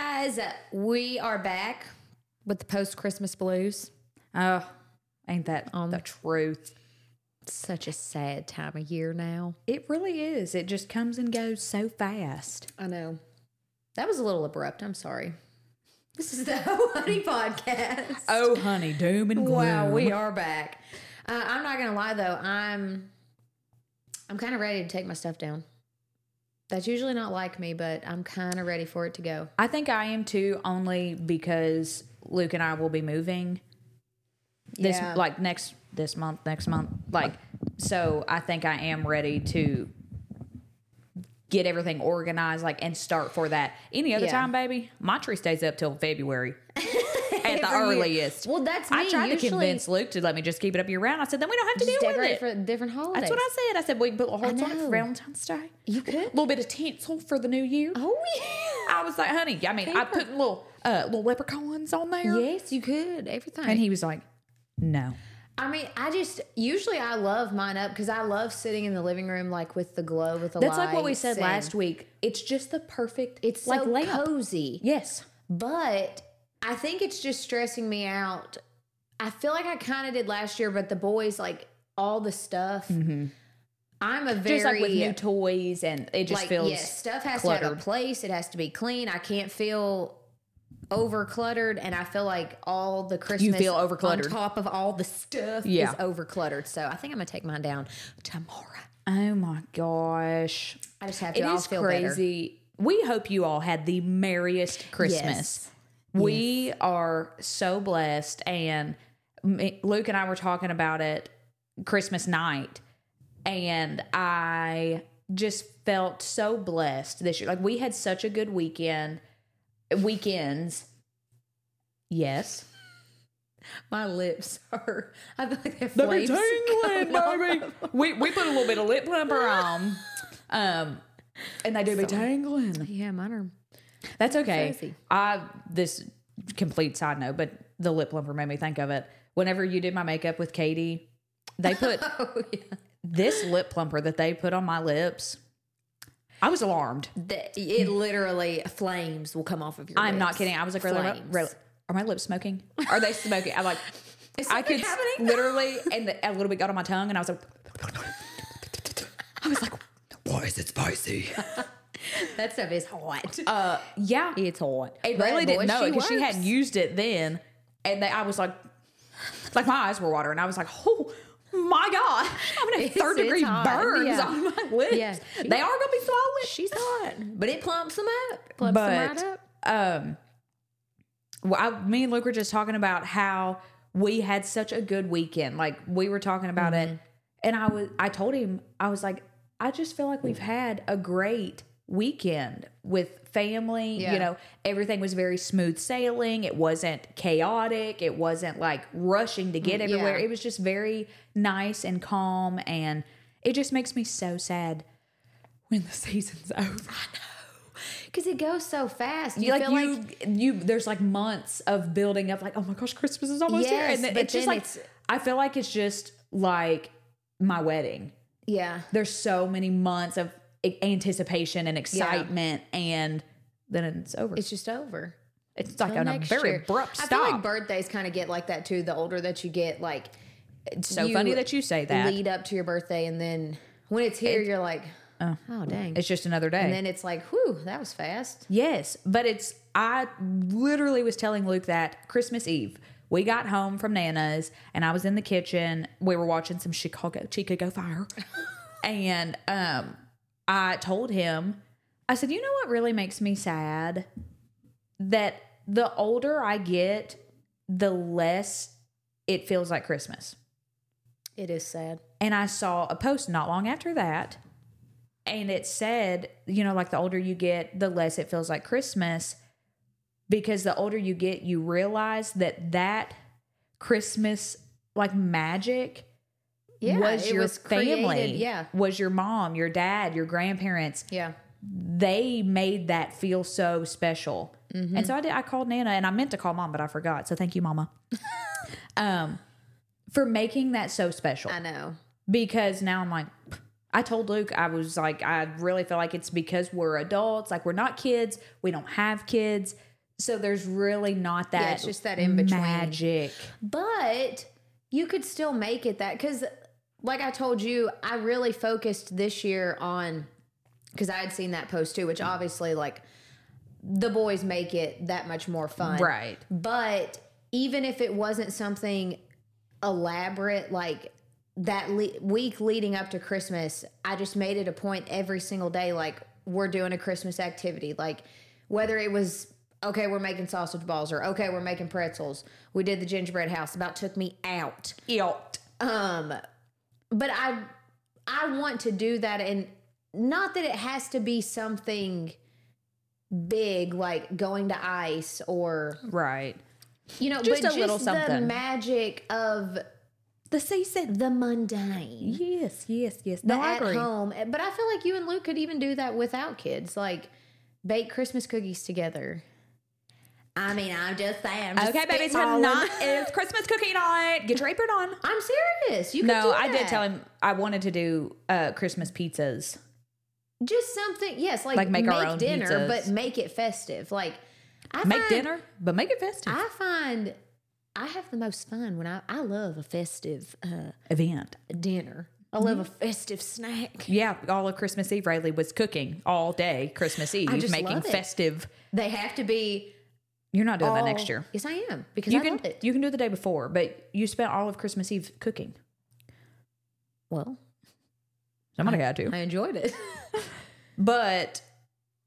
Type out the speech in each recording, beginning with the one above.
guys, we are back with the post Christmas blues. Oh, ain't that Um, the truth? Such a sad time of year now. It really is. It just comes and goes so fast. I know. That was a little abrupt. I'm sorry. This is the Oh Honey podcast. Oh, honey, doom and gloom. Wow, we are back. Uh, I'm not gonna lie though. I'm I'm kind of ready to take my stuff down. That's usually not like me, but I'm kind of ready for it to go. I think I am too, only because Luke and I will be moving this Yeah. like next this month, next month. Like, so I think I am ready to get everything organized, like, and start for that. Any other Yeah. time, baby, my tree stays up till February at the Every year. earliest. Well, that's me. I tried to convince Luke to let me just keep it up year round. I said, then we don't have to deal with it. for different holidays. That's what I said. I said we put hearts on it for Valentine's Day. You could. A little bit of tinsel for the new year. Oh yeah. I was like, honey, I mean, I put little uh, little leprechauns on there. Yes, you could. Everything. And he was like, no. I mean, I just usually I love mine up because I love sitting in the living room like with the glow with the That's like what we said and last week. It's just the perfect. It's like so cozy. Yes. But I think it's just stressing me out. I feel like I kind of did last year, but the boys like all the stuff. I'm a very Mm-hmm. Just like with new toys, and it just like feels yes, stuff has to have a place. It has to be clean. I can't feel over cluttered, and I feel like all the Christmas you feel over cluttered on top of all the stuff Yeah. is over cluttered. So I think I'm gonna take mine down tomorrow. Oh my gosh. I just have to. It is feel better. crazy. We hope you all had the merriest Christmas. Yes. We are so blessed. And Luke and I were talking about it Christmas night. And I just felt so blessed this year. Like we had such a good weekend, weekends. Yes. My lips are. I feel like they're flames tingling, coming baby. We we put a little bit of lip plumper on, um, and they do be tingling. Yeah, mine are. That's okay. Crazy. I this complete side note, but the lip plumper made me think of it. Whenever you did my makeup with Katie, they put Oh yeah. this lip plumper that they put on my lips. I was alarmed. The, it literally flames will come off of your. I'm not kidding. I was like, really, really, are my lips smoking? Are they smoking? I'm like, Is I could happening? literally, and the, a little bit got on my tongue, and I was like, I was like, why is it spicy? That stuff is hot. Uh, yeah, it's hot. It But, really didn't know she because she works. hadn't used it then, and they, I was like, like my eyes were watering. I was like, oh my god, I'm gonna have third degree burns Yeah. on my lips. Yeah. They are gonna be swollen. She's hot, but it plumps them up. Plumps them right up. um, well, I, me and Luke were just talking about how we had such a good weekend. Like we were talking about Mm-hmm. it, and I was, I told him, I was like, I just feel like we've had a great weekend with family. Yeah. You know, everything was very smooth sailing. It wasn't chaotic. It wasn't like rushing to get mm, everywhere. Yeah. It was just very nice and calm, and it just makes me so sad when the season's over. I know. Because it goes so fast. You, You like feel you like you there's like months of building up like oh my gosh christmas is almost here and then it's just like it's- i feel like it's just like my wedding yeah. there's so many months of anticipation and excitement and then it's over It's just over. it's like on a very year. abrupt I feel like birthdays kind of get like that too. The older that you get, like it's so funny that you say that lead up to your birthday, and then when it's here, you're like, oh, dang. it's just another day and then it's like, whew, that was fast. Yes, but it's I literally was telling Luke that Christmas Eve we got home from Nana's and I was in the kitchen. We were watching some Chicago Chicago Fire, and um, I told him, I said, you know what really makes me sad that the older I get, the less it feels like Christmas. It is sad. And I saw a post not long after that. And it said, you know, like the older you get, the less it feels like Christmas. Because the older you get, you realize that that Christmas, like magic, Yeah, was it your was family. created, yeah. Was your mom, your dad, your grandparents. Yeah. They made that feel so special. Mm-hmm. And so I did, I called Nana and I meant to call mom, but I forgot. So thank you, mama. um, for making that so special I know. because now I'm like, I told Luke, I was like, I really feel like it's because we're adults, like we're not kids, we don't have kids. So there's really not that Yeah, it's just that in between. magic. But you could still make it that because, like I told you, I really focused this year on because I had seen that post too, which obviously, like, the boys make it that much more fun. Right. But even if it wasn't something elaborate, like that le- week leading up to Christmas, I just made it a point every single day, like, we're doing a Christmas activity. Like, whether it was, okay, we're making sausage balls, or okay, we're making pretzels. We did the gingerbread house. About took me out. Ilt. Um, but I, I want to do that, and not that it has to be something big like going to ice or Right. you know, Just but a little just the something. magic of The season. the mundane. Yes, yes, yes. The No, I at agree. home. Eh, but I feel like you and Luke could even do that without kids. Like bake Christmas cookies together. I mean, I'm just saying. I'm just Okay, baby, tonight is Christmas cookie night. Get your apron on. I'm serious. You No, I did tell him I wanted to do uh, Christmas pizzas. just something. Yes, like, Like make make, our own dinner, pizzas. but make it festive. Like I Make find, dinner, but make it festive. I find I have the most fun when I I love a festive uh, Event. dinner. I love a festive snack. Yeah, all of Christmas Eve, Riley was cooking all day Christmas Eve, making festive. They have to be. You're not doing that all- next year. Yes, I am because You I can love it. you can do it the day before, but you spent all of Christmas Eve cooking. Well, Somebody had to. I enjoyed it. But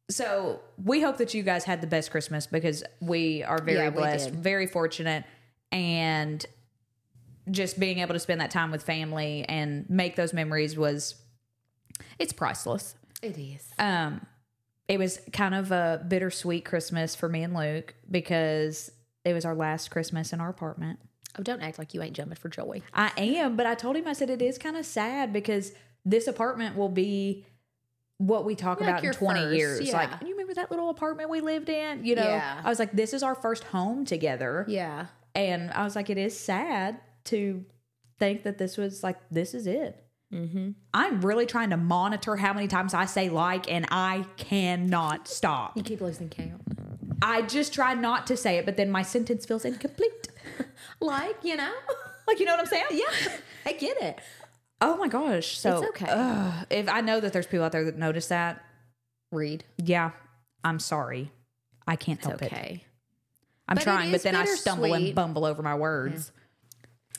so we hope that you guys had the best Christmas because we are very Yeah, we blessed, did. very fortunate, and just being able to spend that time with family and make those memories was it's priceless. it is. Um, it was kind of a bittersweet Christmas for me and Luke because it was our last Christmas in our apartment. Oh, don't act like you ain't jumping for joy. I am, but I told him I said it is kind of sad because this apartment will be what we talk Like about in 20 first, years. yeah. Like, you remember that little apartment we lived in? You know, Yeah. I was like, this is our first home together. Yeah. And I was like, it is sad to think that this was like, this is it. Mm-hmm. I'm really trying to monitor how many times I say like, and I cannot stop. You keep losing count. I just try not to say it, but then my sentence feels incomplete. Like you know. Like, you know what I'm saying? yeah, I get it. Oh my gosh. So It's okay. ugh, if I know that there's people out there that notice that, Read. yeah, I'm sorry. I can't It's help it. okay. I'm But it trying, but then I stumble and bumble over my words.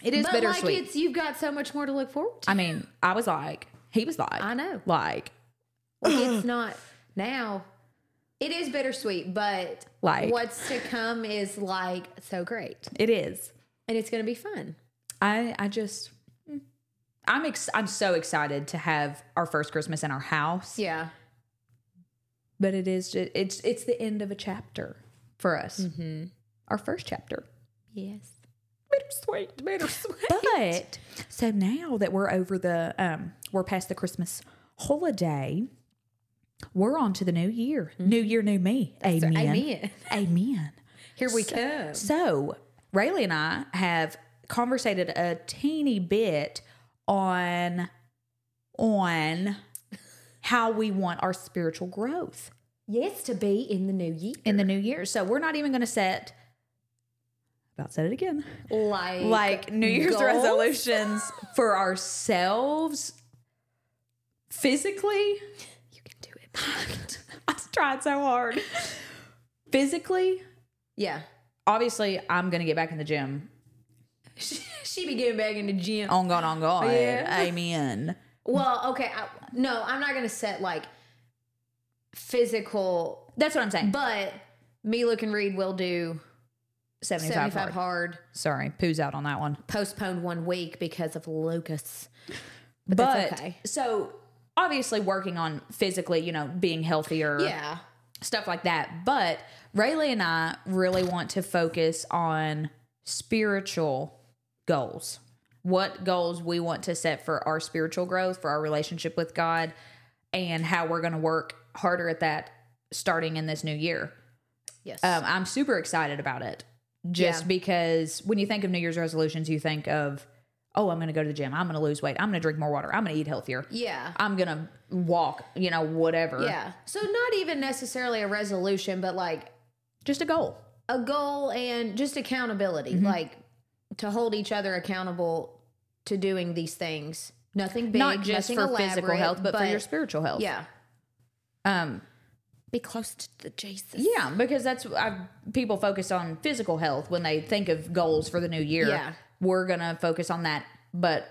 It is but bittersweet. like it's you've got so much more to look forward to. I mean, I was like, he was like, I know. like, Like it's not now. It is bittersweet, but Like- what's to come is like so great, it is. and it's going to be fun. I I just I'm ex- I'm so excited to have our first Christmas in our house. Yeah. But it is just, it's it's the end of a chapter for us. Mm-hmm. Our first chapter. Yes. Bittersweet, bittersweet. But so now that we're over the um we're past the Christmas holiday, we're on to the new year. New year, new me. Amen. Amen. Amen. Here we come. So Rayleigh and I have conversated a teeny bit on on how we want our spiritual growth Yes, to be in the new year. in the new year. So we're not even going to set about said it again. Like Like New Year's goals? resolutions for ourselves physically. You can do it. I tried so hard. Physically, Yeah. obviously I'm going to get back in the gym. she be getting back in the gym. On God, on God. Yeah. Amen. Well, okay. I, no, I'm not going to set like physical, That's what I'm saying. but me, Luke, and Reed will do 75, 75 hard. hard. Sorry, poo's out on that one. Postponed one week because of Lucas. But, But, okay. so obviously working on physically, you know, being healthier, Yeah. stuff like that. But Rayleigh and I really want to focus on spiritual goals. What goals we want to set for our spiritual growth, for our relationship with God, and how we're going to work harder at that starting in this new year. Yes. Um, I'm super excited about it just Yeah. because when you think of New Year's resolutions, you think of, oh, I'm going to go to the gym. I'm going to lose weight. I'm going to drink more water. I'm going to eat healthier. yeah. I'm going to walk, you know, whatever. Yeah. So not even necessarily a resolution, but like Just a goal. a goal and just accountability, Mm-hmm. like to hold each other accountable to doing these things. Nothing big, Not just for physical health, but, for your spiritual health. yeah. Um, Be close to the Jesus. yeah, because that's I, people focus on physical health when they think of goals for the new year. Yeah. We're gonna focus on that, but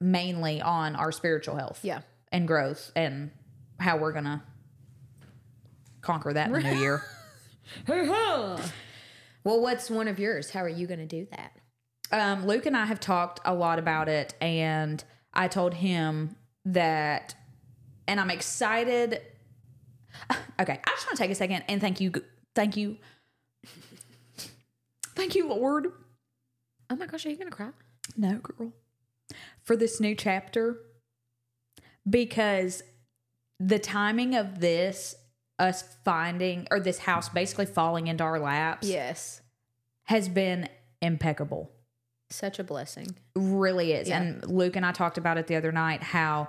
mainly on our spiritual health. Yeah. and growth and how we're gonna conquer that in the new year. Well, what's one of yours? How are you to do that? Um, Luke and I have talked a lot about it, and I told him that, and I'm excited. Okay, I just want to take a second and thank you, thank you, thank you, Lord. Oh my gosh, are you going to cry? No, girl, for this new chapter because the timing of this, us finding or this house basically falling into our laps, Yes. has been impeccable. Such a blessing. really is. Yeah. And Luke and I talked about it the other night how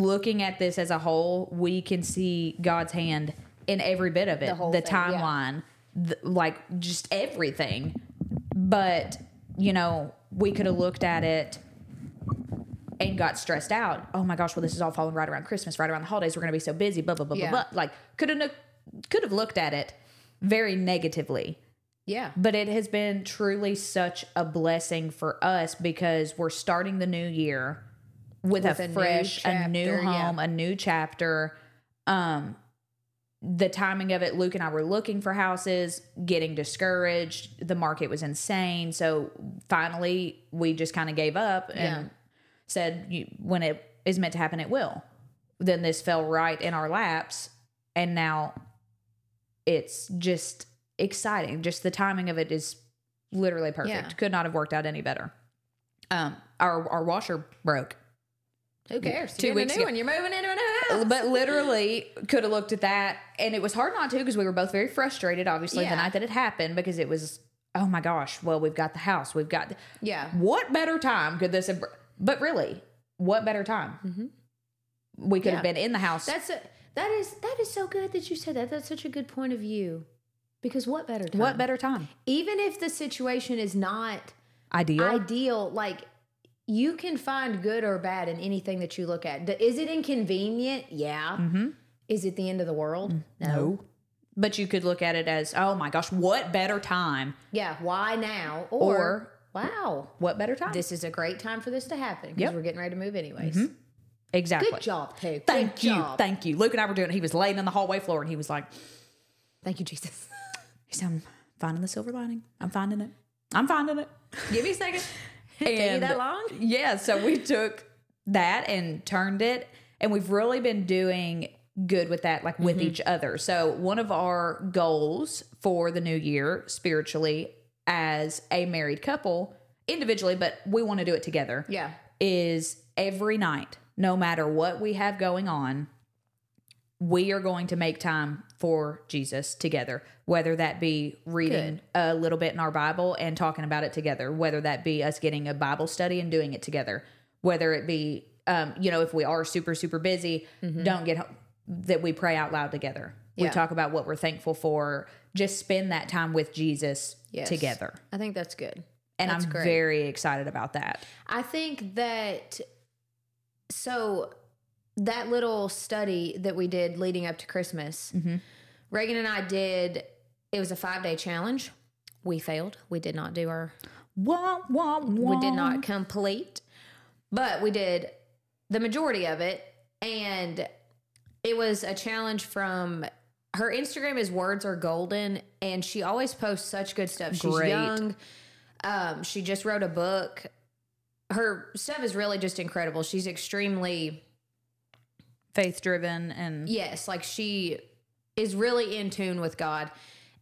looking at this as a whole, we can see God's hand in every bit of it. The whole the thing, yeah. timeline, the, like just everything. But, you know, we could have looked at it and got stressed out. Oh my gosh, well this is all falling right around Christmas, right around the holidays. We're going to be so busy, blah blah blah Yeah. blah blah. Like could have could have looked at it very negatively Yeah. but it has been truly such a blessing for us because we're starting the new year with, With a, a new fresh a new chapter, yeah. home a new chapter. Um the timing of it luke and i were looking for houses getting discouraged. The market was insane. So finally we just kind of gave up and Yeah. said when it is meant to happen it will. Then this fell right in our laps and now it's just exciting. Just the timing of it is literally perfect. Yeah. could not have worked out any better. Um our our washer broke Who cares? Two weeks ago. one. You're moving into a new house. but literally could have looked at that and it was hard not to because we were both very frustrated obviously Yeah. the night that it happened because it was oh my gosh well we've got the house we've got the, Yeah. what better time could this have but really what better time we could have Mm-hmm. Been in the house That's a, that is that is so good that you said that. That's such a good point of view. Because what better time? what better time Even if the situation is not ideal ideal, like you can find good or bad in anything that you look at. Is it inconvenient? Yeah. Mm-hmm. Is it the end of the world? Mm, No. but you could look at it as oh my gosh what better time Yeah. Why now? Or, Or- wow, what better time this is a great time for this to happen because Yep. Mm-hmm. we're getting ready to move anyways. exactly Good job, Pooh. thank Good you job. thank you luke and i were doing it he was laying on the hallway floor and he was like Thank you, Jesus. he said i'm finding the silver lining i'm finding it i'm finding it Give me a second. Take you And- that long? Yeah, so we took that and turned it, and we've really been doing good with that, like with mm-hmm. each other. So, one of our goals for the new year, spiritually, as a married couple, individually, but we want to do it together, Yeah. is every night, no matter what we have going on, we are going to make time for Jesus together, whether that be reading a little bit in our Bible and talking about it together, whether that be us getting a Bible study and doing it together, whether it be, um, you know, if we are super, super busy, don't get that we pray out loud together. We talk about what we're thankful for, just spend that time with Jesus Yes. together. I think that's good. And That's I'm great. very excited about that. I think that so that little study that we did leading up to Christmas, Mm-hmm. Reagan and I did. It was a five day challenge. We failed. We did not do our. Wah, wah, wah. We did not complete, but we did the majority of it, and it was a challenge from. Her Instagram is words are golden, and she always posts such good stuff. She's Great. young. Um, she just wrote a book. Her stuff is really just incredible. She's extremely faith driven and yes, like she is really in tune with God.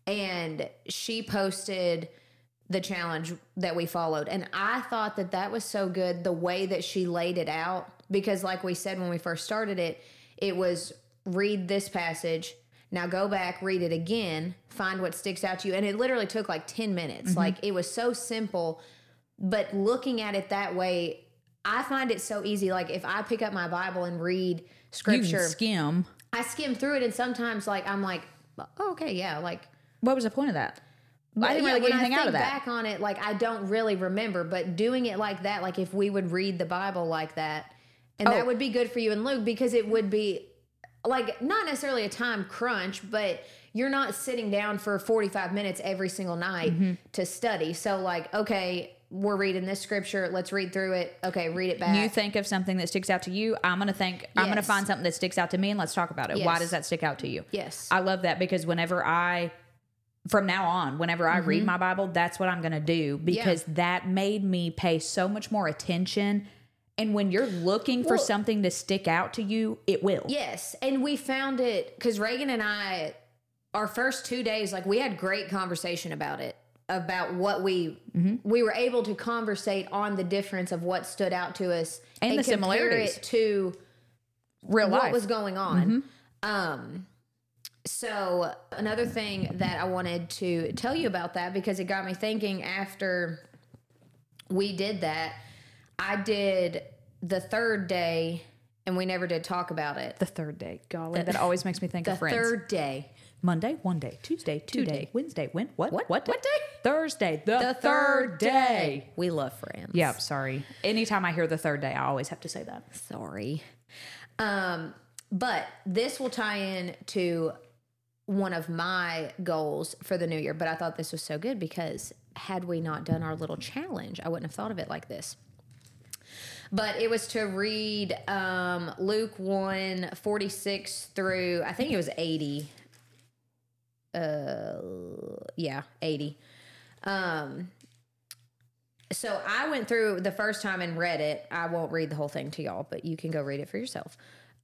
And she posted the challenge that we followed. And I thought that that was so good the way that she laid it out. Because, like we said when we first started it, it was read this passage. Now go back, read it again, find what sticks out to you. And it literally took like 10 minutes. Mm-hmm. Like it was so simple. But looking at it that way, I find it so easy. Like if I pick up my Bible and read scripture, skim. I skim through it and sometimes like I'm like, oh, okay, yeah, like What was the point of that? I didn't Yeah, really get anything I out of that. Back on it, like I don't really remember, but doing it like that, like if we would read the Bible like that, and Oh. that would be good for you and Luke because it would be like not necessarily a time crunch, but you're not sitting down for 45 minutes every single night Mm-hmm. to study. So like, okay, we're reading this scripture, let's read through it. Okay, read it back. you think of something that sticks out to you. I'm gonna think i'm gonna find something that sticks out to me and let's talk about it. Why does that stick out to you? Yes. i love that because whenever i from now on whenever i Mm-hmm. read my bible that's what i'm gonna do because that made me pay so much more attention. And when you're looking for Well- something to stick out to you it will. Yes, and we found it because Reagan and I, our first two days, like we had great conversation about it, about what we Mm-hmm. we were able to conversate on the difference of what stood out to us And the similarities. it to real what life was going on. Um, so another thing that I wanted to tell you about that because it got me thinking after we did that, I did the third day, and we never did talk about it. the third day golly that always makes me think The of friends third day. Monday one day tuesday two day day. wednesday when what What? what What day? thursday the, The third day We love friends. Yeah, sorry. Anytime I hear the third day, I always have to say that. Sorry. Um, but this will tie in to one of my goals for the new year. But I thought this was so good because had we not done our little challenge, I wouldn't have thought of it like this. But it was to read um, Luke 1 46 through, I think it was 80. Uh, yeah, 80. Um, so I went through the first time and read it. I won't read the whole thing to y'all, but you can go read it for yourself.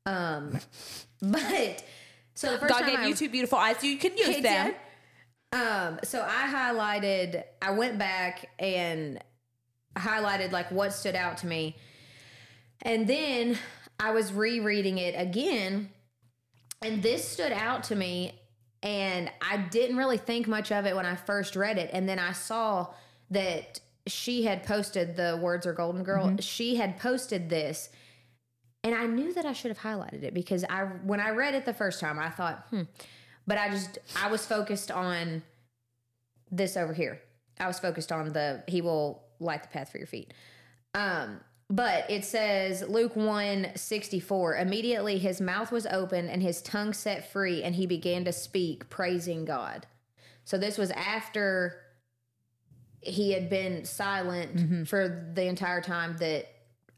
Um, but so the first God time gave I, you two beautiful eyes, you can use them. Um, so I highlighted, I went back and highlighted like what stood out to me. And then I was rereading it again, and this stood out to me. And I didn't really think much of it when I first read it. And then I saw that she had posted the Words Are Golden Girl. She had posted this. And I knew that I should have highlighted it because I, when I read it the first time, I thought, hmm. But I just, I was focused on this over here. I was focused on the, He will light the path for your feet. Um, but it says Luke 1 64, immediately his mouth was open and his tongue set free, and he began to speak, praising God. So this was after he had been silent for the entire time that,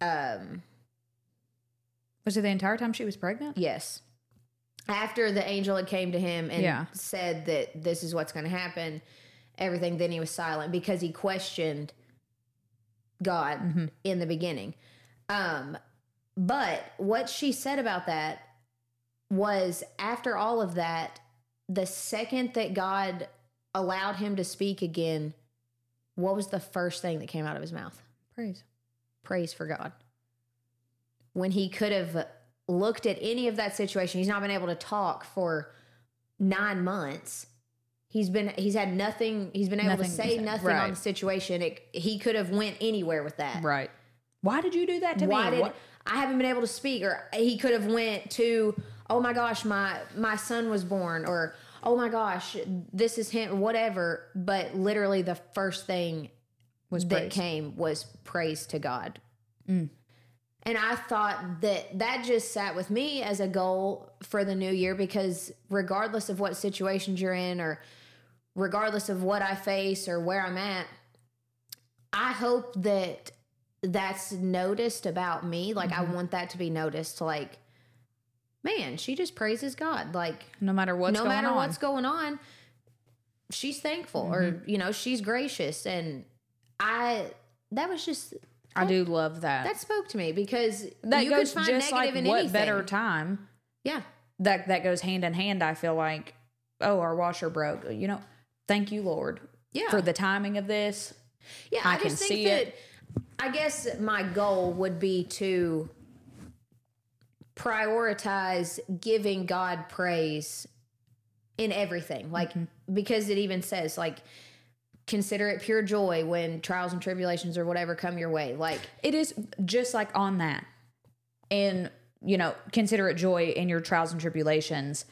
um, Was it the entire time she was pregnant? yes. After the angel had came to him and Yeah. said that this is what's going to happen, everything, then he was silent because he questioned God in the beginning. Um, but what she said about that was after all of that, the second that God allowed him to speak again, what was the first thing that came out of his mouth? Praise. Praise for God. When he could have looked at any of that situation, he's not been able to talk for nine months. He's been he's had nothing. He's been able Nothing to say say. nothing Right. on the situation. It, he could have went anywhere with that. Right. Why did you do that to Why me? did What- I haven't been able to speak? Or he could have went to oh my gosh my my son was born or oh my gosh this is him whatever. But literally the first thing was that praise. came was praise to God. Mm. And I thought that that just sat with me as a goal for the new year because regardless of what situations you're in or regardless of what I face or where I'm at, I hope that that's noticed about me. Like Mm-hmm. I want that to be noticed like man, she just praises God. Like no matter what's no going matter on. what's going on, she's thankful or Mm-hmm. you know, she's gracious and I that was just I do love that. that spoke to me because that you goes could find just negative like in what anything. better time. yeah. That that goes hand in hand. I feel like, oh, our washer broke. You know, thank you, Lord, Yeah. for the timing of this. Yeah, I I, can just think see that it. I guess my goal would be to prioritize giving God praise in everything. Like Mm-hmm. because it even says like consider it pure joy when trials and tribulations or whatever come your way. Like It is just like on that. And, you know, consider it joy in your trials and tribulations.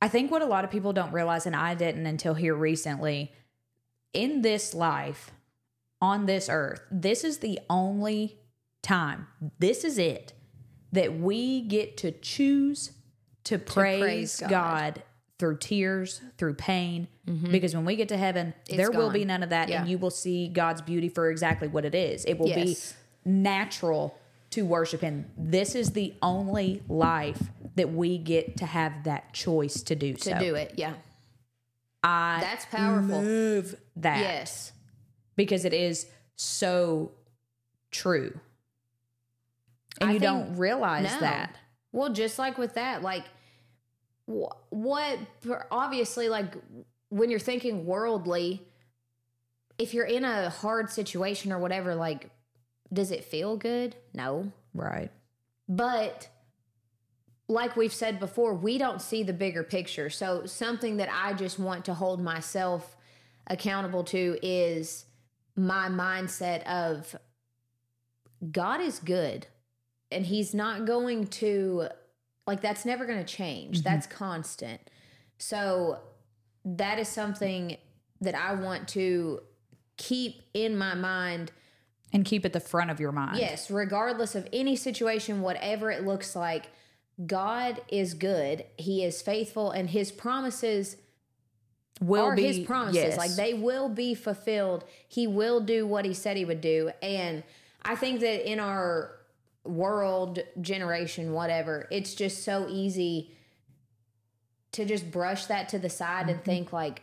I think what a lot of people don't realize, and I didn't until here recently, in this life, on this earth, this is the only time, this is it, that we get to choose to praise, praise God. God. through tears, through pain. Mm-hmm. Because when we get to heaven, there will be none of that, and you will see God's beauty for exactly what it is. It will Yes. be natural to worship Him. This is the only life that we get to have that choice to do to so. do it. Yeah. I That's powerful. love that Yes. because it is so true. And I you think- don't realize No. that. Well, just like with that, like wh- what obviously like when you're thinking worldly, if you're in a hard situation or whatever, like does it feel good? No. Right. But like we've said before, we don't see the bigger picture. So something that I just want to hold myself accountable to is my mindset of God is good and he's not going to like that's never going to change. Mm-hmm. That's constant. So that is something that I want to keep in my mind And keep at the front of your mind. Yes, regardless of any situation, whatever it looks like, God is good. He is faithful, and His promises Will be His promises. yes. Like they will be fulfilled. He will do what He said He would do. And I think that in our world, generation, whatever, it's just so easy to just brush that to the side Mm-hmm. and think, like,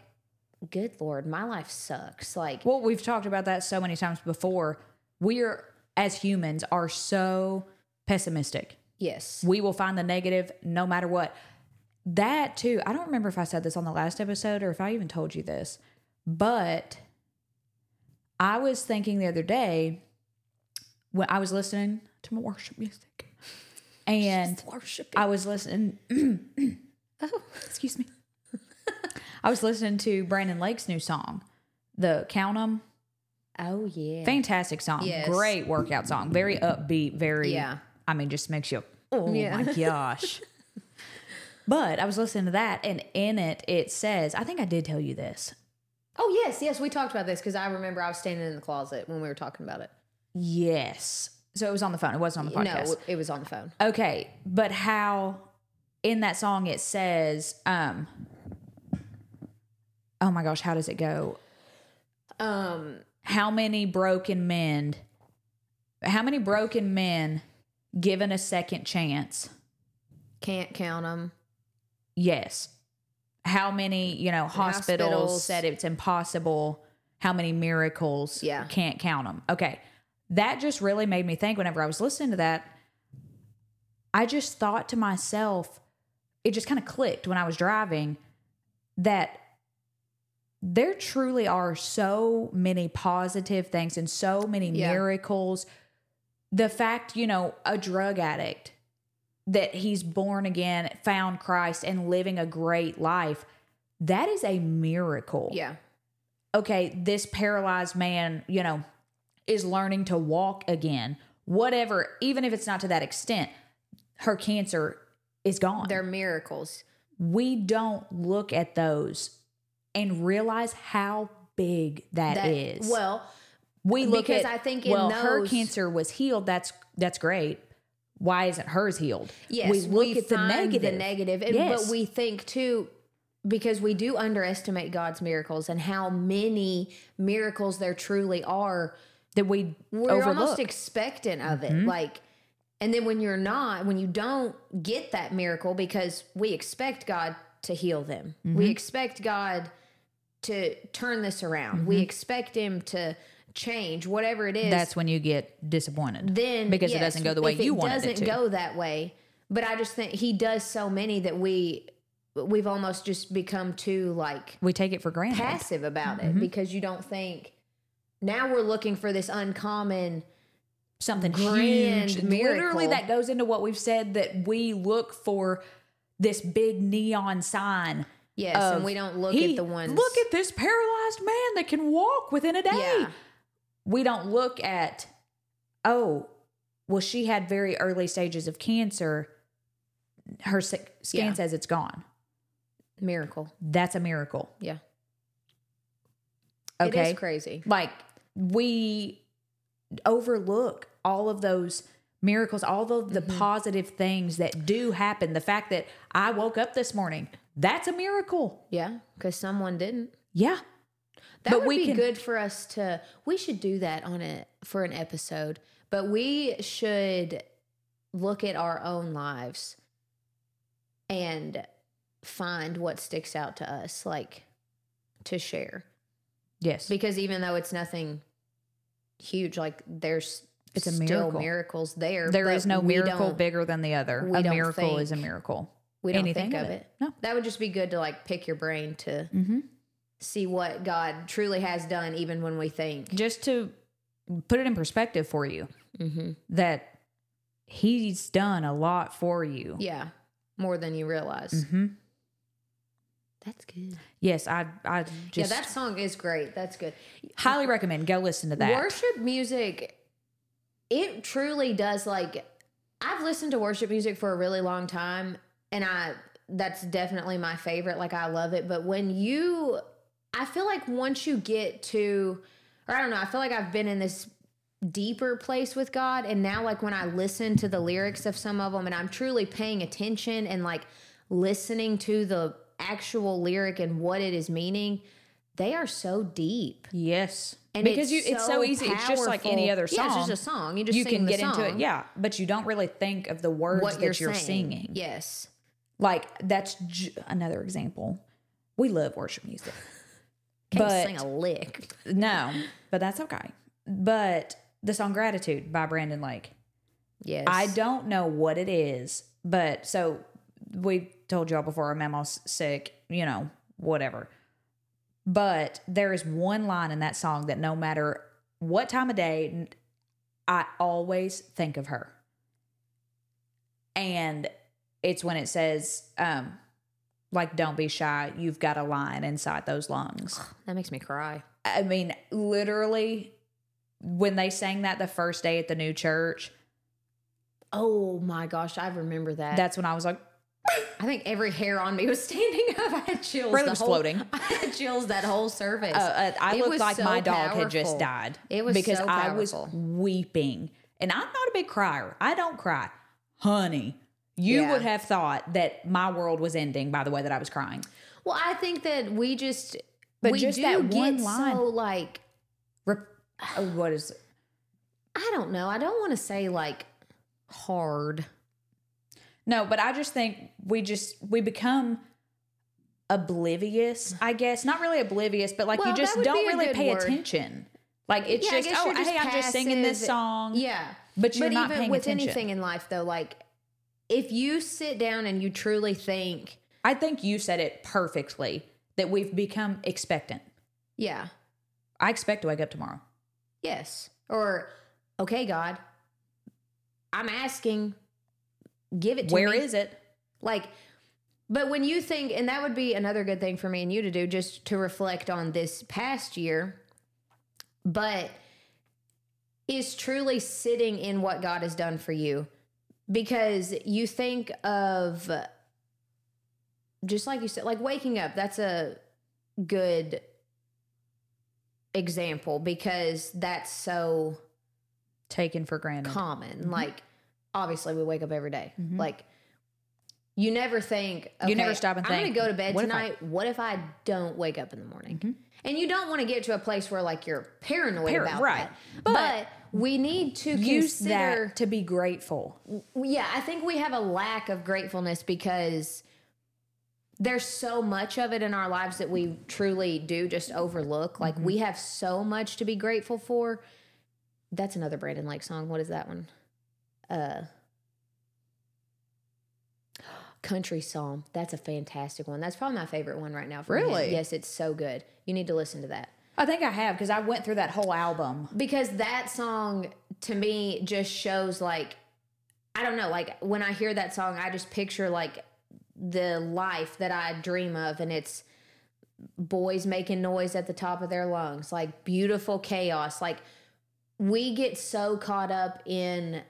good Lord, my life sucks. Like, Well, we've talked about that so many times before. We're as humans are so pessimistic. yes. We will find the negative no matter what. That too, I don't remember if I said this on the last episode or if I even told you this, but I was thinking the other day when I was listening to my worship music and I was listening. Oh. excuse me. I was listening to Brandon Lake's new song, the Count 'em. Oh, yeah. Fantastic song. Yes. Great workout song. Very upbeat, very Yeah. I mean just makes you oh Yeah. my gosh. but I was listening to that and in it it says, I think I did tell you this. Oh yes, yes, we talked about this because I remember I was standing in the closet when we were talking about it. Yes. So it was on the phone. It wasn't on the podcast. No, it was on the phone. Okay, but how in that song it says, um, oh my gosh, how does it go? Um, How many broken men, how many broken men given a second chance? can't count them. Yes. How many, you know, hospitals, Hospitals. said it's impossible? How many miracles? Yeah. Can't count them. Okay. That just really made me think whenever I was listening to that. I just thought to myself, it just kind of clicked when I was driving that there truly are so many positive things and so many Yeah. miracles. The fact, you know, a drug addict that he's born again, found Christ, and living a great life, that is a miracle. Yeah, Okay, this paralyzed man, you know, is learning to walk again. Whatever, even if it's not to that extent, her cancer is gone. they're miracles. we don't look at those and realize how big That is. well, we look because at I think in well, her cancer was healed. That's that's great. Why isn't hers healed? yes, we look at the negative. the negative, and, Yes. but we think too because we do underestimate God's miracles and how many miracles there truly are. that we We're overlook. almost expectant of it, like. And then when you're not, when you don't get that miracle, because we expect God to heal them, Mm-hmm. we expect God to turn this around, we expect Him to change whatever it is. That's when you get disappointed. then because it doesn't go the way you it wanted it doesn't to. go that way. But I just think He does so many that we we've almost just become too like we take it for granted. passive about Mm-hmm. it because you don't think. Now we're looking for this uncommon. Something Grand huge. miracle. Literally, that goes into what we've said that we look for this big neon sign. Yes, of, and we don't look "He- at the ones. Look at this paralyzed man that can walk within a day. yeah, we don't look at oh well she had very early stages of cancer her scan Yeah. says it's gone Miracle. That's a miracle. Yeah. Okay. It is crazy. like we overlook all of those miracles all of the Mm-hmm. positive things that do happen the fact that i woke up this morning that's a miracle Yeah. Because someone didn't. yeah That But would we be can- good for us to. We should do that on it for an episode. But we should look at our own lives and find what sticks out to us, like to share. yes Because even though it's nothing huge, like there's It's a still miracle. miracles there. There is no miracle bigger than the other a miracle is a miracle We don't anything think of of it. it. No. That would just be good to like pick your brain to mm-hmm. see what God truly has done, even when we think. just to put it in perspective for you Mm-hmm. that he's done a lot for you Yeah, more than you realize. mm-hmm. That's good. yes i i just yeah, that song is great. That's good. highly recommend go listen to that Worship music, it truly does like I've listened to worship music for a really long time and I that's definitely my favorite. Like I love it. But when you I feel like once you get to or I don't know, I feel like I've been in this deeper place with God and now like when I listen to the lyrics of some of them and I'm truly paying attention and like listening to the actual lyric and what it is meaning, they are so deep. Yes. And because you it's so easy. It's just like any other song. Yeah, it's just a song. You just you can get into it. Yeah. But you don't really think of the words that you're, you're, singing. Yes. Like that's j- another example. We love worship music. Can't But- sing a lick. No, but that's okay. But the song Gratitude by Brandon Lake. Yes. I don't know what it is, but so we told y'all before Memo's sick, you know, whatever. But there is one line in that song that no matter what time of day, I always think of her. And it's when it says, um, like, don't be shy, you've got a lion inside those lungs. That makes me cry. I mean, literally, when they sang that the first day at the new church, Oh my gosh, I remember that. that's when I was like, I think every hair on me was standing up. I had chills. Really was whole, floating. I had chills that whole service. uh, uh, I It looked like so my dog had just died. It was because so I was weeping, and I'm not a big crier. I don't cry, honey. You Yeah. would have thought that my world was ending by the way that I was crying. well, I think that we just But we just do that get one line. so like Rep- oh, what is? I don't know. I don't want to say like hard. No, but I just think we just we become oblivious. I guess not really oblivious, but like Well, you just don't really pay word. attention. Like it's Yeah, just oh just hey, I'm just singing this song. Yeah. But you're not even paying with attention. anything in life though, like if you sit down and you truly think, I think you said it perfectly that we've become expectant. yeah, I expect to wake up tomorrow. yes, or okay, God, I'm asking, give it to Where me. is it? Like, but when you think, and that would be another good thing for me and you to do, just to reflect on this past year, but is truly sitting in what God has done for you. Because you think of, just like you said, like waking up, that's a good example because that's so Taken for granted. common. Mm-hmm. Like, obviously, we wake up every day. Like, you never think, You never stop and think I'm gonna go to bed what if I- Mm-hmm. tonight. what if I don't wake up in the morning? And you don't want to get to a place where, like, you're paranoid Par- about right. that. But But, we need to Use consider. that to be grateful. Yeah, I think we have a lack of gratefulness because there's so much of it in our lives that we truly do just overlook. Like Mm-hmm. we have so much to be grateful for. That's another Brandon Lake song. What is that one? Uh Country Psalm. That's a fantastic one. That's probably my favorite one right now. From him. Really? Yes, it's so good. You need to listen to that I think I have because I went through that whole album. because that song to me just shows like I don't know, like when I hear that song, I just picture like the life that I dream of, and it's boys making noise at the top of their lungs, like beautiful chaos. Like we get so caught up in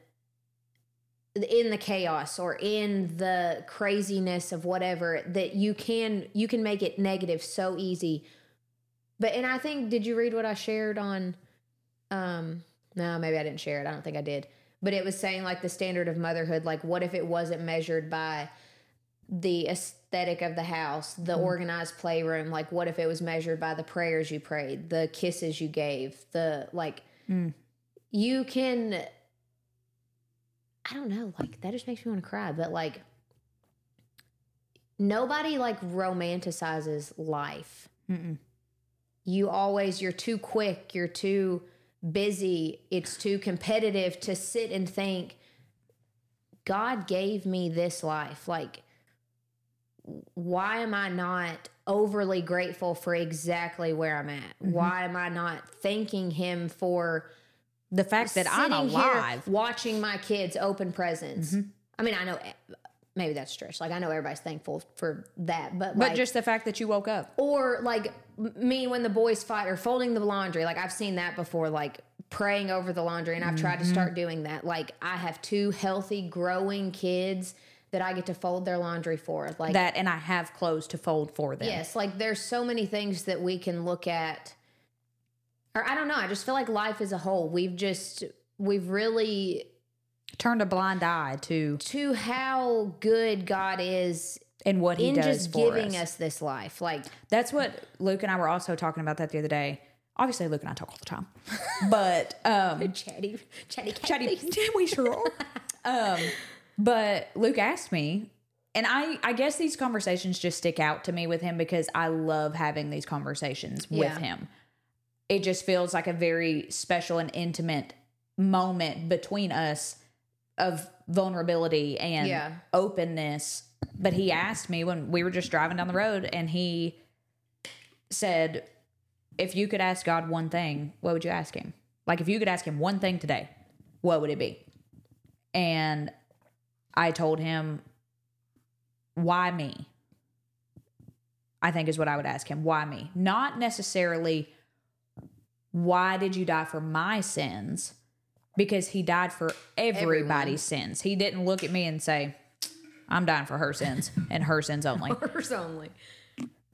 in the chaos or in the craziness of whatever that you can you can make it negative so easy. But and i think did you read what i shared on um no maybe i didn't share it. I don't think i did. But it was saying like the standard of motherhood like what if it wasn't measured by the aesthetic of the house the organized playroom? Like what if it was measured by the prayers you prayed the kisses you gave the like you can I don't know, like that just makes me want to cry, but like nobody like romanticizes life. You always you're too quick, you're too busy, it's too competitive to sit and think God gave me this life. Like why am I not overly grateful for exactly where I'm at? Mm-hmm. Why am I not thanking him for The fact that I'm alive. watching my kids open presents. Mm-hmm. I mean, I know maybe that's stretch. Like I know everybody's thankful for that, but But like, just the fact that you woke up. or like me when the boys fight or folding the laundry. Like I've seen that before. Like praying over the laundry, and I've tried to start mm-hmm. doing that. Like I have two healthy, growing kids that I get to fold their laundry for. Like That and I have clothes to fold for them. Yes, like there's so many things that we can look at. Or I don't know, I just feel like life as a whole, we've just we've really Turned a blind eye to to how good God is and what he in does just giving us. us this life. Like That's what Luke and I were also talking about that the other day. Obviously, Luke and I talk all the time, but um, chatty chatty chatty, chatty we sure um, but Luke asked me, and I, I guess these conversations just stick out to me with him because I love having these conversations with him. It just feels like a very special and intimate moment between us of vulnerability and Yeah. openness. But he asked me when we were just driving down the road, and he said, If you could ask God one thing, what would you ask him? Like, if you could ask him one thing today, what would it be? And I told him, Why me? I think is what I would ask him. Why me? Not necessarily, Why did you die for my sins? Because he died for everybody's sins. He didn't look at me and say, I'm dying for her sins and her sins only. Hers only.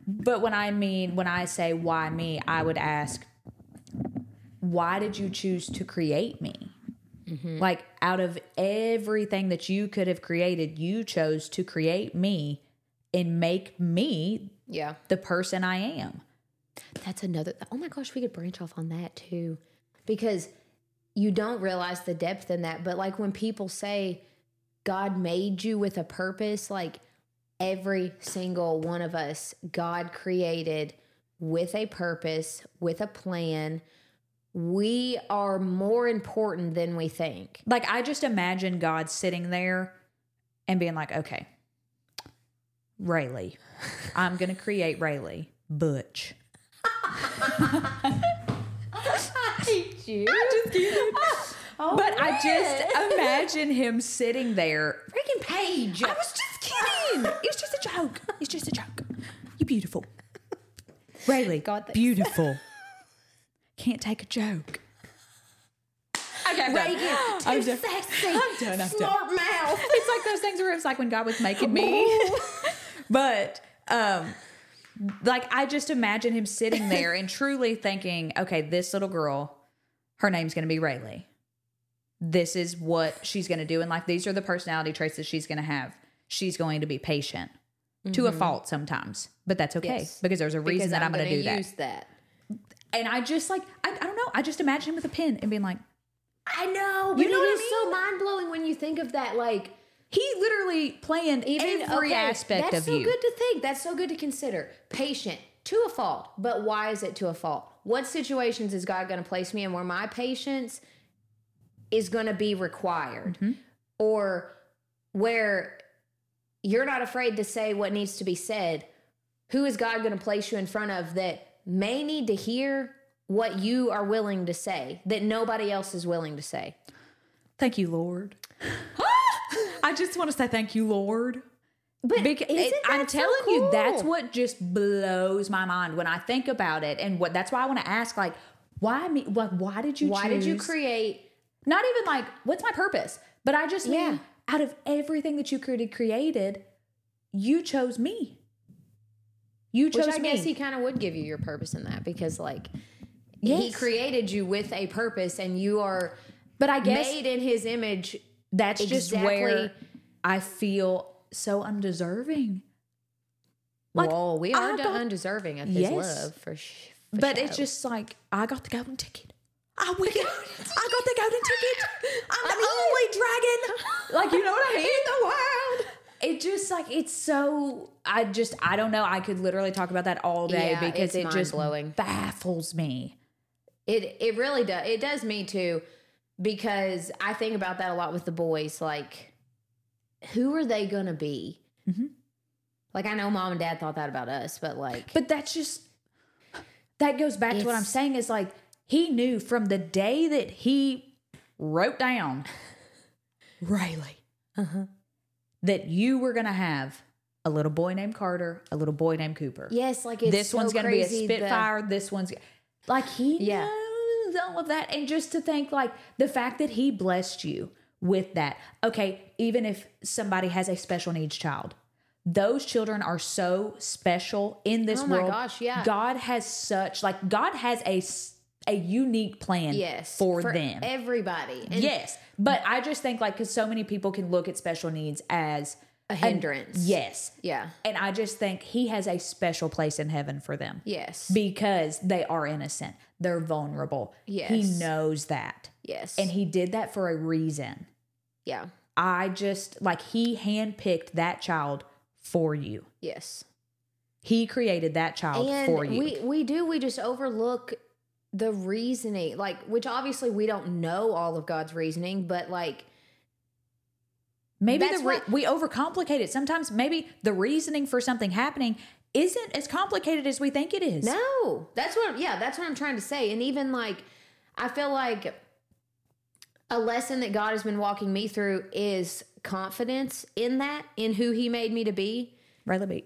But when I mean, when I say why me, I would ask, why did you choose to create me? Mm-hmm. Like, out of everything that you could have created, you chose to create me and make me Yeah. the person I am. That's another. Oh my gosh, we could branch off on that too, because you don't realize the depth in that. But like when people say God made you with a purpose, like every single one of us, God created with a purpose, with a plan. We are more important than we think. Like, I just imagine God sitting there and being like, okay, Rayleigh, I'm going to create Rayleigh, Butch. I hate you. just kidding. but I just imagine him sitting there. freaking page. I was just kidding. It's just a joke. It's just a joke. You're beautiful. Rayleigh, God, thanks. beautiful. Can't take a joke. Okay, I'm done. Reagan, I'm too done. sexy. I'm done, I'm done. Smart mouth. It's like those things where it's like when God was making me. but um like I just imagine him sitting there and truly thinking, okay, this little girl, her name's gonna be Rayleigh. This is what she's gonna do in life. These are the personality traits that she's gonna have. She's going to be patient. To a mm-hmm. fault sometimes, but that's okay Yes. because there's a reason Because that I'm, going to do that. that. And I just like, I, I don't know. I just imagine him with a pen and being like, I know, You know it is I is so mind blowing when you think of that. Like he literally planned even every okay, aspect that's of so you. That's so good to think. That's so good to consider. Patient to a fault, but why is it to a fault? What situations is God going to place me in where my patience is going to be required, Mm-hmm. or where you're not afraid to say what needs to be said? Who is God going to place you in front of that may need to hear what you are willing to say that nobody else is willing to say? Thank you, Lord. I just want to say thank you, Lord. But Bec- isn't it- I'm that so telling you, that's what just blows my mind when I think about it, and what that's why I want to ask, like, why me? Like, why did you? Why did you create? Not even like, what's my purpose? But I just mean, Yeah. out of everything that you created, created, you chose me. You chose Which I me. guess he kind of would give you your purpose in that because, like, he created you with a purpose and you are but I guess made in his image. That's just exactly- where I feel so undeserving. Like, Whoa, we are got- undeserving of his Yes. love for, sh- for But it's just like I got the golden ticket. I win. I got the golden ticket. I'm the only dragon. Like you know what I mean? In the world. It just like it's so. I just I don't know. I could literally talk about that all day Yeah, because it just baffles me. It it really does. It does me too, because I think about that a lot with the boys. Like, who are they gonna be? Mm-hmm. Like, I know mom and dad thought that about us, but like, But that's just that goes back to what I'm saying is like he knew from the day that he wrote down Riley that you were gonna have a little boy named Carter, a little boy named Cooper. yes, like it's this so one's gonna be a crazy the- Spitfire. This one's like he Yeah. knows all of that, and just to think like the fact that he blessed you with that. Okay, even if somebody has a special needs child, those children are so special in this Oh my world. gosh, yeah. God has such like God has a a unique plan yes for, them. everybody. And yes, but I just think like because so many people can look at special needs as a hindrance. yes, yeah, and I just think He has a special place in heaven for them yes, because they are innocent. They're vulnerable. Yes. He knows that. yes, And he did that for a reason. yeah, I just like he handpicked that child for you. yes. He created that child and for you. we we do we just overlook the reasoning like which obviously we don't know all of god's reasoning but like maybe that's the re- what- we overcomplicate it. Sometimes maybe the reasoning for something happening isn't as complicated as we think it is. no that's what yeah that's what i'm trying to say and even like i feel like a lesson that god has been walking me through is confidence in that in who he made me to be Riley B.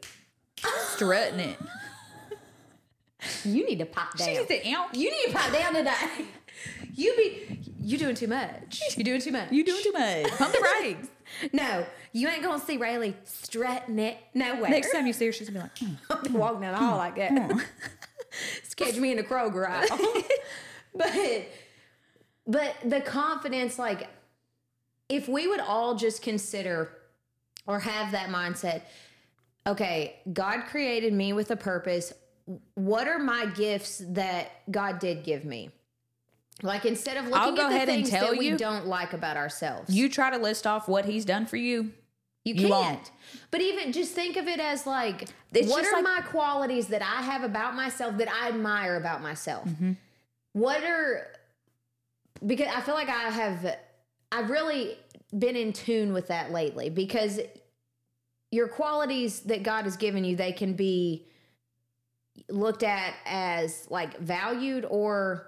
Strutting it. you need to pop down She's the imp. you need to pop down today you be you doing too much you doing too much You doing too much. Pump the brakes. No you ain't gonna see Rayleigh strutting it nowhere Next time you see her, she's gonna be like, "Hmm, walking at hall like that. Catch me in the Kroger aisle. but but the confidence, like if we would all just consider or have that mindset, okay, God created me with a purpose. What are my gifts that God did give me? Like instead of looking I'll go at the ahead and things tell that we you. don't like about ourselves, you try to list off what he's done for you. You You can't. won't. But even just think of it as like, It's what are like- my qualities that I have about myself that I admire about myself? Mm-hmm. What are because I feel like I have I've really been in tune with that lately because your qualities that God has given you, they can be looked at as like valued or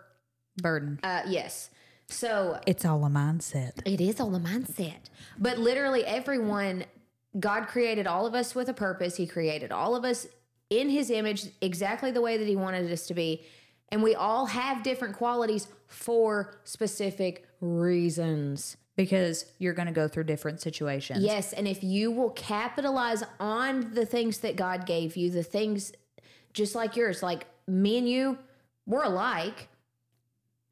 Burden. uh yes. So It's all a mindset. it is all a mindset. But literally, everyone, God created all of us with a purpose. He created all of us in His image, exactly the way that He wanted us to be. And we all have different qualities for specific reasons. Because you're going to go through different situations. Yes. And if you will capitalize on the things that God gave you, the things just like yours, like me and you, we're alike,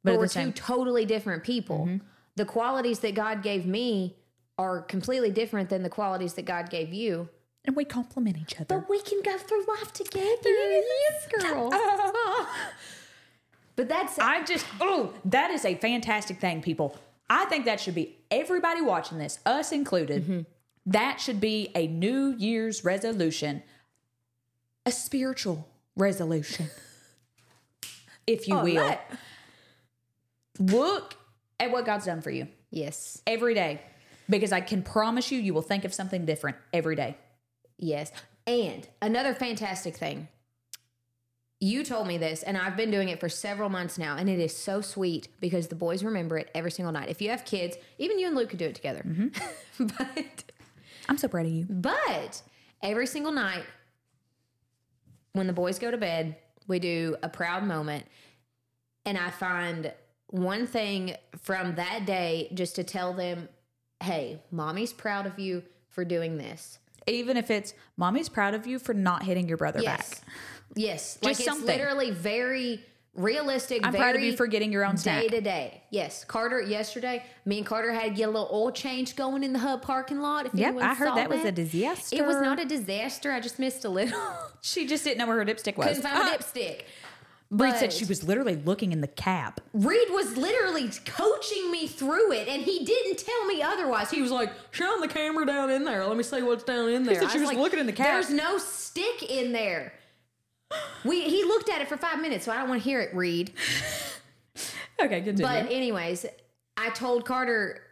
But but, we're two totally different people. Mm-hmm. The qualities that God gave me are completely different than the qualities that God gave you. And we complement each other. But we can go through life together. Yes, girl. but that's I just, oh, that is a fantastic thing, people. I think that should be everybody watching this, us included. Mm-hmm. That should be a New Year's resolution, a spiritual resolution, if you oh, will. right. Look at what God's done for you yes, every day, because I can promise you, you will think of something different every day. yes. And another fantastic thing. You told me this, and I've been doing it for several months now, and it is so sweet because the boys remember it every single night. If you have kids, even you and Luke could do it together. Mm-hmm. but I'm so proud of you. But every single night, when the boys go to bed, we do a proud moment. And I find one thing from that day just to tell them hey, mommy's proud of you for doing this. Even if it's mommy's proud of you for not hitting your brother Yes. back. Yes. like it's something. literally very realistic. I'm proud of you for getting your own snack. day to day. Yes. Carter, yesterday, me and Carter had to get a little oil change going in the hub parking lot. If Yep, I heard saw that was a disaster. It was not a disaster. I just missed a little. She just didn't know where her dipstick was. Couldn't find a dipstick. Reed said she was literally looking in the cap. Reed was literally coaching me through it, and he didn't tell me otherwise. He was like, "Shine the camera down in there. Let me see what's down in there." He said she I was like, looking in the cap. There's no stick in there. We he looked at it for five minutes, so I don't want to hear it, Reed. Okay, continue. But anyways, I told Carter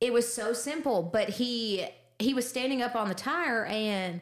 it was so simple, but he he was standing up on the tire and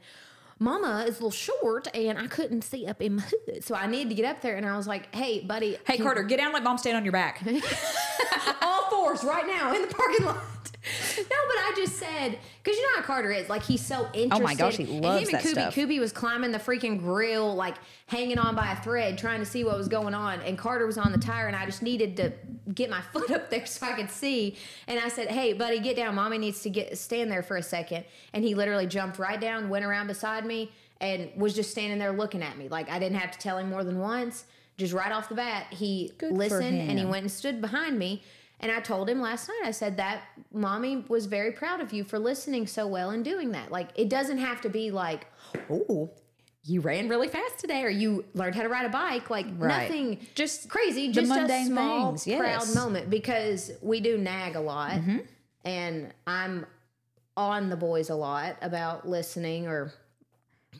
Mama is a little short and I couldn't see up in my hood. So I needed to get up there and I was like, hey, buddy. hey, Carter, get down. Let mom stand on your back. all fours right now in the parking lot. No, but I just said because you know how Carter is. Like he's so interested. Oh my gosh, he And loves him and that Kubi, stuff. Kubi was climbing the freaking grill, like hanging on by a thread, trying to see what was going on. And Carter was on the tire, and I just needed to get my foot up there so I could see. And I said, "Hey, buddy, get down. Mommy needs to get stand there for a second. And he literally jumped right down, went around beside me, and was just standing there looking at me. Like I didn't have to tell him more than once. Just right off the bat, he Good listened and he went and stood behind me. And I told him last night, I said that mommy was very proud of you for listening so well and doing that. Like, it doesn't have to be like, oh, you ran really fast today or you learned how to ride a bike. Like, Right. nothing Just crazy, just a small, things, yes. proud moment because we do nag a lot. Mm-hmm. And I'm on the boys a lot about listening or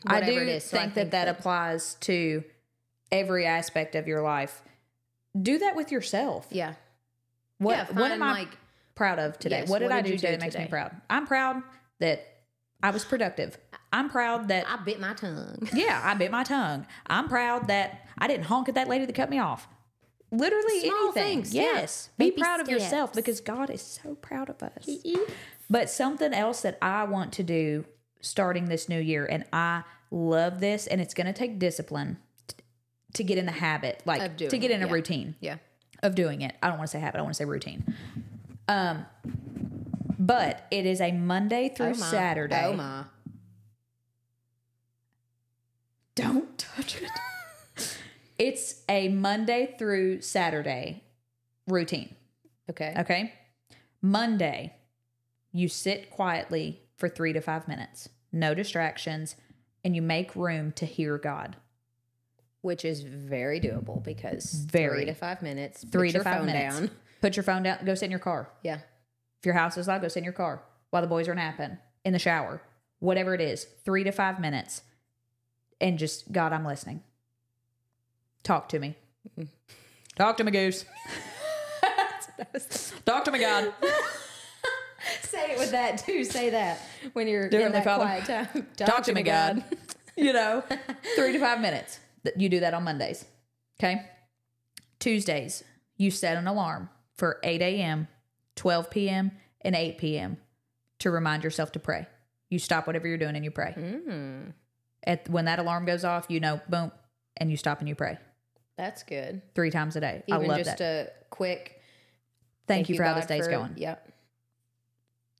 I do it is. So I think, that that applies to every aspect of your life. Do that with yourself. yeah. What yeah, what am I like, proud of today? Yes, what did what I did do today do that makes me proud? I'm proud that I was productive. I'm proud that I bit my tongue. yeah, I bit my tongue. I'm proud that I didn't honk at that lady that cut me off. Literally Small anything. things, yeah. yes. Be Baby proud of yourself because God is so proud of us. But something else that I want to do starting this new year, and I love this, and it's going to take discipline t- to get in the habit, like to get in a yeah. routine Yeah. Of doing it. I don't want to say habit, I want to say routine. Um, but it is a Monday through Oh. Saturday. Oh, my. Don't touch it. it's a Monday through Saturday routine. Okay. Okay. Monday, you sit quietly for three to five minutes, no distractions, and you make room to hear God. Which is very doable because Very. three to five minutes. Three put to your five phone minutes. Down. Put your phone down, go sit in your car. Yeah, If your house is loud, go sit in your car while the boys are napping, in the shower, whatever it is, three to five minutes. And just, God, I'm listening. Talk to me. Talk to me, Goose. Talk to me, God. say it with that too. Say that when you're Dear in that Father, quiet time. Talk, to me, God. you know, three to five minutes. You do that on Mondays. Okay. Tuesdays, you set an alarm for 8 a.m., 12 p.m., and 8 p.m. to remind yourself to pray. You stop whatever you're doing and you pray. Mm, At when that alarm goes off, you know, boom, and you stop and you pray that's good. three times a day. Even I love just that. a quick. Thank, you for how God, this day's for- going. Yep.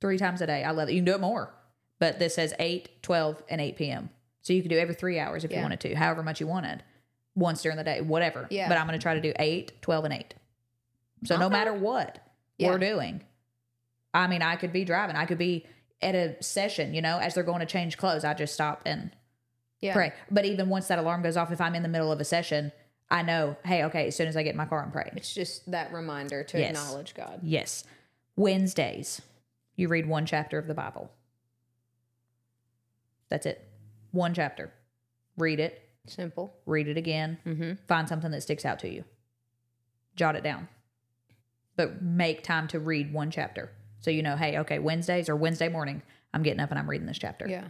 Three times a day. I love it. You can do it more, but this says 8, 12, and 8 p.m. So you can do every three hours if you wanted to, however much you wanted, once during the day, whatever. Yeah. But I'm going to try to do 8, 12, and 8. So no matter what Yeah. we're doing, I mean, I could be driving, I could be at a session, you know, as they're going to change clothes. I just stop and Yeah. pray. But even once that alarm goes off, if I'm in the middle of a session, I know, hey, okay, as soon as I get in my car, I'm praying. It's just that reminder to Yes. acknowledge God. Yes. Wednesdays, you read one chapter of the Bible. That's it. One chapter. Read it, Simple. read it again, Mm-hmm. find something that sticks out to you. Jot it down. But make time to read one chapter. So you know, hey, okay, Wednesdays or Wednesday morning, I'm getting up and I'm reading this chapter. Yeah.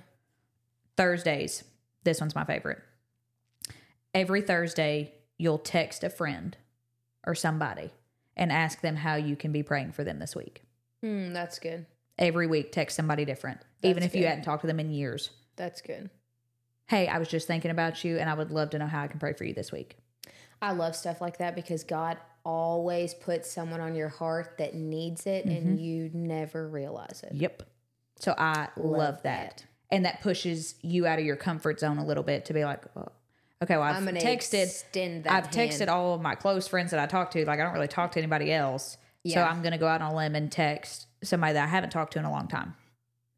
Thursdays, this one's my favorite. Every Thursday, you'll text a friend or somebody and ask them how you can be praying for them this week. Mm, that's good. every week text somebody different even That's if you hadn't talked to them in years That's good. Hey i was just thinking about you and i would love to know how i can pray for you this week I love stuff like that because God always puts someone on your heart that needs it Mm-hmm. and you never realize it. Yep. So I love, that. that. And that pushes you out of your comfort zone a little bit to be like, oh, okay, well, I've texted, extend that I've texted all of my close friends that I talk to. Like, I don't really talk to anybody else. So I'm going to go out on a limb and text somebody that I haven't talked to in a long time.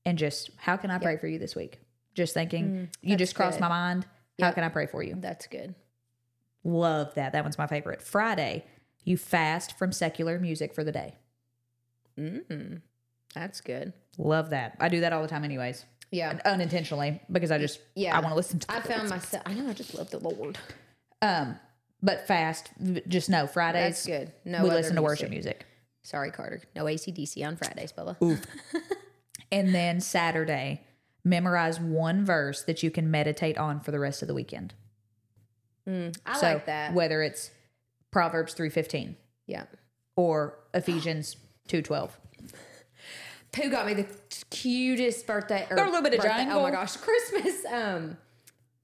And just, how can I pray for you this week? Just thinking, you Mm, that's just crossed good. my mind. How can I pray for you? That's good. Love that. That one's my favorite. Friday, you fast from secular music for the day. Mm, that's good. Love that. I do that all the time, anyways, Yeah. unintentionally because I just Yeah. I want to listen to. I found myself, I know, I just love the Lord. um, but fast. Just no Fridays. That's good. No, we listen to worship music, Sorry, Carter. No ACDC on Fridays, Bella. Oof. and then Saturday, memorize one verse that you can meditate on for the rest of the weekend. Mm, I so like that. whether it's Proverbs three fifteen yeah. or Ephesians two twelve. Pooh got me the cutest birthday. Or a little bit of birthday- Oh my gosh, Christmas um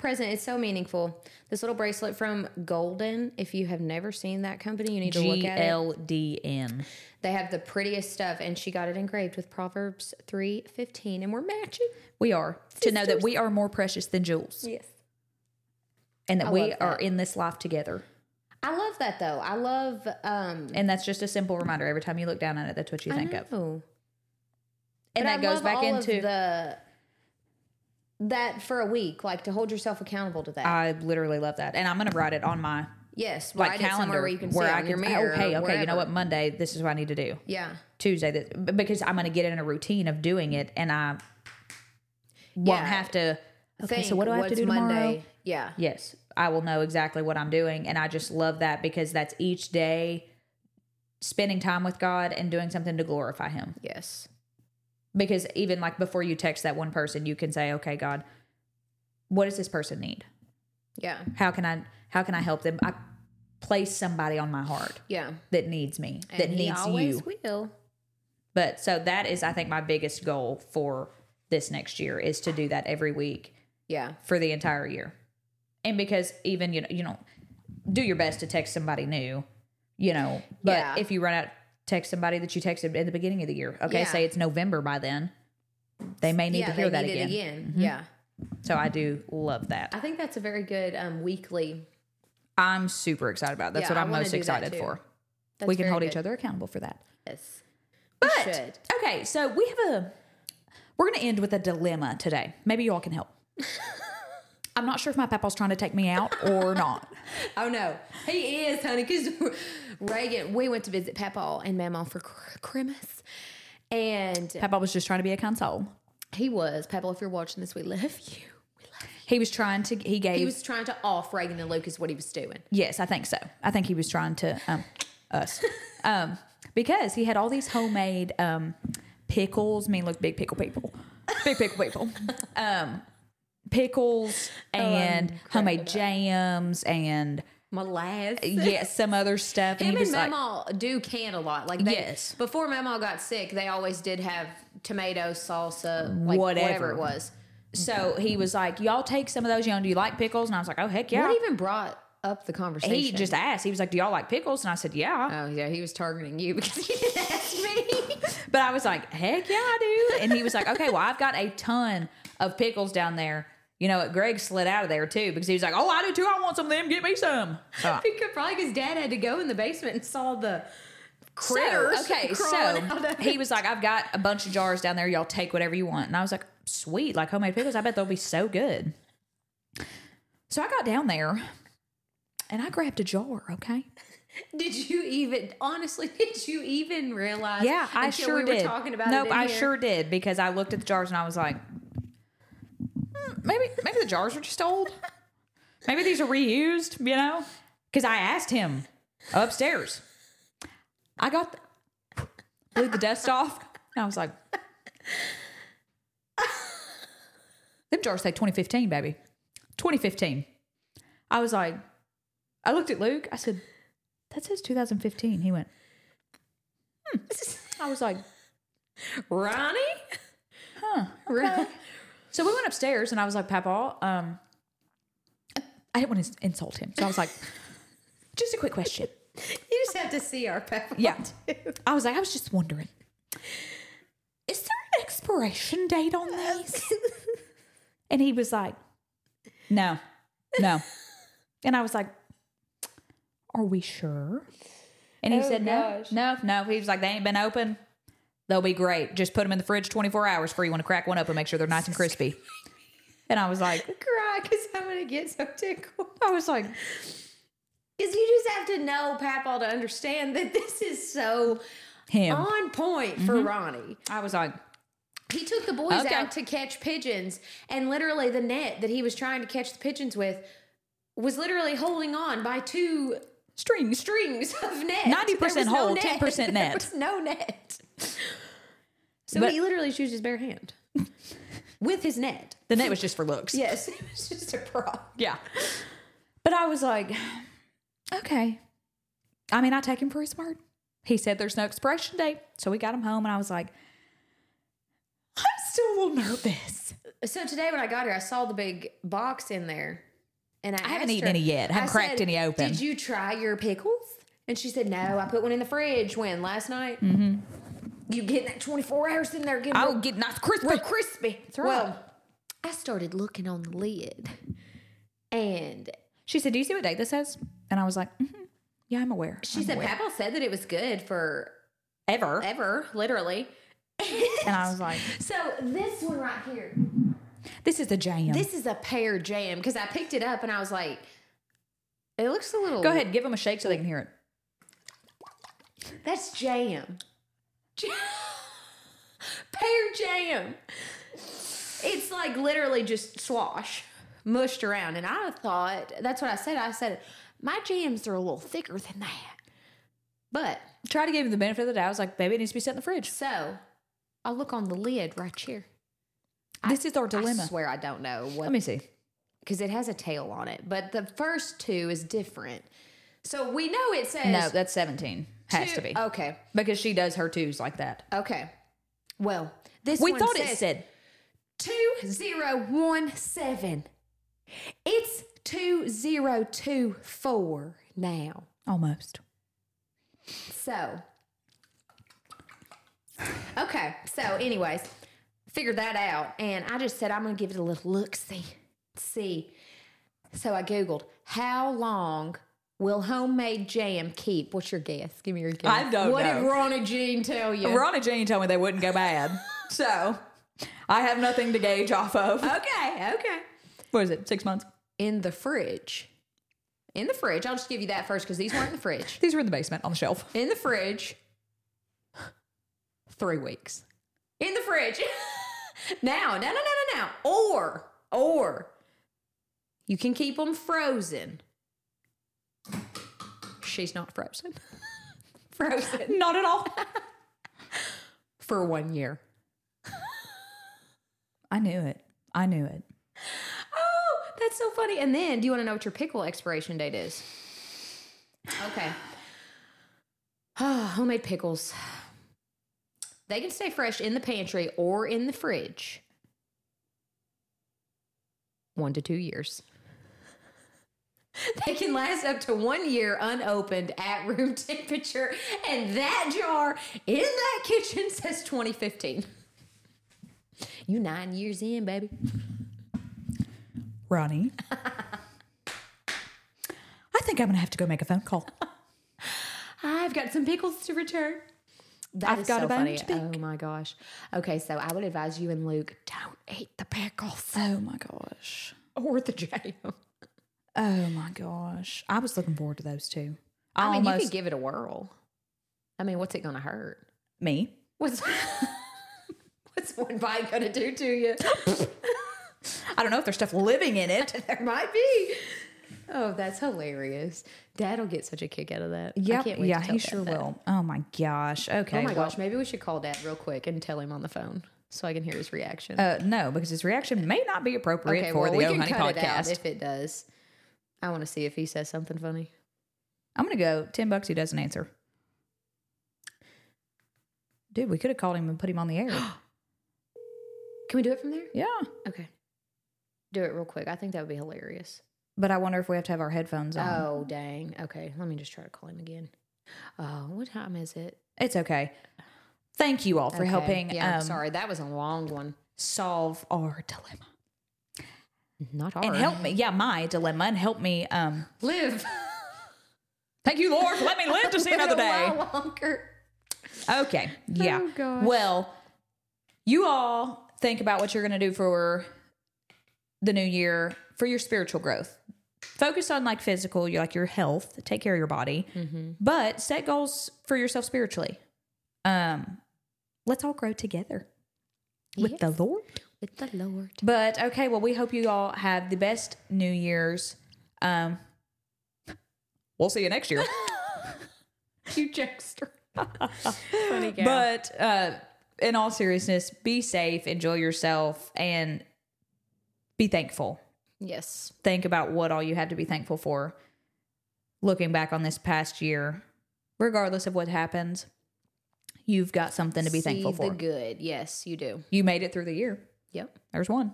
present. It's so meaningful. This little bracelet from Golden. If you have never seen that company, you need to look at it. L D N. They have the prettiest stuff, and she got it engraved with Proverbs three fifteen, and we're matching. We are to know that we are more precious than jewels, Yes. and that I we are that. in this life together. I love that though. I love um And that's just a simple reminder. Every time you look down at it, that's what you think of. And But that I goes back into the that for a week, like to hold yourself accountable to that. I literally love that. And I'm gonna write it on my yes, like write it somewhere calendar where you can see I can okay, okay, you know what? Monday, this is what I need to do. Yeah, Tuesday that because I'm gonna get in a routine of doing it and I won't Yeah. have to Okay, Think so what do I have to do tomorrow? Monday? Yeah, Yes, I will know exactly what I'm doing. And I just love that because that's each day spending time with God and doing something to glorify Him. yes, Because even like before you text that one person, you can say, okay, God, what does this person need? yeah, How can I how can I help them? I place somebody on my heart yeah. that needs me, that And he needs always you. will. But so that is I think my biggest goal for this next year is to do that every week Yeah, for the entire year. And because even you know you know do your best to text somebody new, you know, but Yeah. if you run out text somebody that you texted at the beginning of the year. Okay, Yeah. say it's November by then. They may need yeah. to hear that again. it again. Mm-hmm. Yeah, So I do love that. I think that's a very good um weekly. I'm super excited about. it. That's Yeah, what I'm most excited for. That's we can hold each other accountable for that. Yes, But okay, so we have a we're going to end with a dilemma today. Maybe you all can help. I'm not sure if my papa's trying to take me out or not. Oh no, he is, honey. Because Reagan, we went to visit Papa and Mama for Christmas, and Papa was just trying to be a console. he was Papa. If you're watching this, we love you. we love you. He was trying to. He gave. He was trying to off Reagan and Luke is what he was doing. yes, I think so. I think he was trying to um, us um, because he had all these homemade um, pickles. I mean, look, big pickle people, big pickle people. Um, pickles oh, and homemade jams and Molasses. yes, some other stuff. And Him and like, do can a lot. Like they, Yes. Before Mama got sick, they always did have tomato salsa, like Whatever. whatever, it was. So he was like, "Y'all take some of those. You know, do you like pickles?" And I was like, "Oh heck yeah!" What even brought up the conversation? he just asked. He was like, "Do y'all like pickles?" And I said, "Yeah." Oh yeah, he was targeting you because he didn't ask me. But I was like, "Heck yeah, I do." And he was like, "Okay, well, I've got a ton of pickles down there." You know, Greg slid out of there too because he was like, "Oh, I do too. I want some of them. Get me some." So, because probably his dad had to go in the basement and saw the so critters. okay, so he was like, "I've got a bunch of jars down there. Y'all take whatever you want." And I was like, "Sweet, like homemade pickles. I bet they'll be so good." So I got down there and I grabbed a jar. Okay. Did you even honestly? Did you even realize? Yeah, I until sure we did. Were talking about nope, it in I here? sure did because I looked at the jars and I was like, "Hmm, maybe maybe the jars are just old. Maybe these are reused. You know, because I asked him upstairs. I got the, blew the dust off. And I was like, them jars say 2015, baby, 2015. I was like, I looked at Luke. I said, that says 2015. He went. "Hmm." I was like, Ronnie. huh. Ron- So we went upstairs and I was like, Papa, um, I didn't want to insult him. So I was like, Just a quick question. You just have to see our pepper. Yeah. I was like, I was just wondering, is there an expiration date on these? and he was like, no, no. And I was like, are we sure? And he Oh, said, no, gosh. no, no. He was like, they ain't been open. They'll be great. Just put them in the fridge 24 hours for you want to crack one open, make sure they're nice and crispy. And I was like, Cry because I'm gonna get so tickled. I was like, Because you just have to know Papaw to understand that this is so him. on point for mm-hmm. Ronnie. I was like, He took the boys Okay. out to catch pigeons, and literally the net that he was trying to catch the pigeons with was literally holding on by two strings. strings of net. 90% There was hold, 10% There net. no net. So But- he literally used his bare hand with his net. The net was just for looks. Yes, it was just a prop. Yeah. But I was like, okay. I mean, I take him for his word. He said there's no expiration date. So we got him home, and I was like, I'm still a little nervous. So today when I got here, I saw the big box in there, and I, I haven't eaten her- any yet. I haven't I cracked said, any open. Did you try your pickles? And she said, No, I put one in the fridge. When last night? Mm-hmm. You getting that twenty four hours in there? Getting I'll real- get nice crispy. real crispy. right. Well, I started looking on the lid, and She said, Do you see what date this says? And I was like, mm Yeah, I'm aware. she I'm said aware." Papa said that it was good for ever. ever, literally. And I was like, So this one right here, This is the jam. this is a pear jam because I picked it up and I was like, it looks a little. Go ahead, give them a shake so they can hear it. That's jam. Pear jam. It's like literally just swash mushed around. And I thought, that's what I said. I said, my jams are a little thicker than that. But Try to give him the benefit of the doubt. I was like, Baby, it needs to be set in the fridge. so I look on the lid right here. This is our dilemma. I swear I don't know What, Let me see. because it has a tail on it. But the first two is different. So we know it says No, that's 17. Has two- to be. Okay. Because she does her twos like that. Okay. Well, this We one thought it said 2017. It's 2024 now. almost. So, okay. So, anyways, figured that out. And I just said, I'm going to give it a little look see. See. So I Googled, how long will homemade jam keep? What's your guess? Give me your guess. I don't what know. did Ronnie Jean tell you? Ron and Jane told me they wouldn't go bad. so I have nothing to gauge off of. okay. Okay. What is it? Six months? in the fridge. In the fridge. I'll just give you that first because these weren't in the fridge. These were in the basement on the shelf. In the fridge. Three weeks. In the fridge. now, no, no, no, no, no. Or, or you can keep them frozen. She's not frozen. frozen Not at all. for one year. I knew it. I knew it. Oh, that's so funny. And then, do you want to know what your pickle expiration date is? Okay. homemade pickles. They can stay fresh in the pantry or in the fridge. One to two years. They can last up to one year unopened at room temperature. And that jar in that kitchen says 2015. You nine years in, baby. Ronnie. I think I'm going to have to go make a phone call. I've got some pickles to return. That I've is got so a funny. Oh my gosh. Okay, so I would advise you and Luke don't eat the pickles Oh my gosh. or the jam. Oh my gosh. I was looking forward to those two. I mean, Almost you could give it a whirl. I mean, what's it going to hurt? me. What's what's one bite going to do to you? I don't know if there's stuff living in it. there might be. Oh, that's hilarious. Dad will get such a kick out of that. I Yep. can't wait Yeah, to tell he sure that. will. Oh my gosh. Okay. Oh my well, gosh, maybe we should call Dad real quick and tell him on the phone so I can hear his reaction. Uh, no, because his reaction may not be appropriate okay, for well, the we Oh Honey cut it out podcast. if it does. I want to see if he says something funny. I'm gonna go ten bucks. He doesn't answer. Dude, we could have called him and put him on the air. Can we do it from there? yeah, Okay. Do it real quick. I think that would be hilarious. but I wonder if we have to have our headphones on. Oh, dang. Okay, let me just try to call him again. Oh, what time is it? It's okay. Thank you all for Okay. helping Yeah, I'm um, sorry. That was a long one. solve our dilemma Not hard. and help me. Yeah, my dilemma and help me. Um, live thank you, Lord, for letting me live to see another day. longer. Okay. Yeah. Oh, gosh. Well, you all think about what you're going to do for the new year for your spiritual growth. Focus on like physical, you like your health, take care of your body, Mm-hmm. but set goals for yourself spiritually. Um, let's all grow together with the Lord. With the Lord. But okay, well, we hope you all have the best New Year's. Um, we'll see you next year. You jokester. Funny gal. But uh, in all seriousness, be safe, enjoy yourself, and be thankful. yes. Think about what all you have to be thankful for. Looking back on this past year, regardless of what happens, you've got something to be See thankful for. the good. Yes, you do. You made it through the year. Yep. There's one.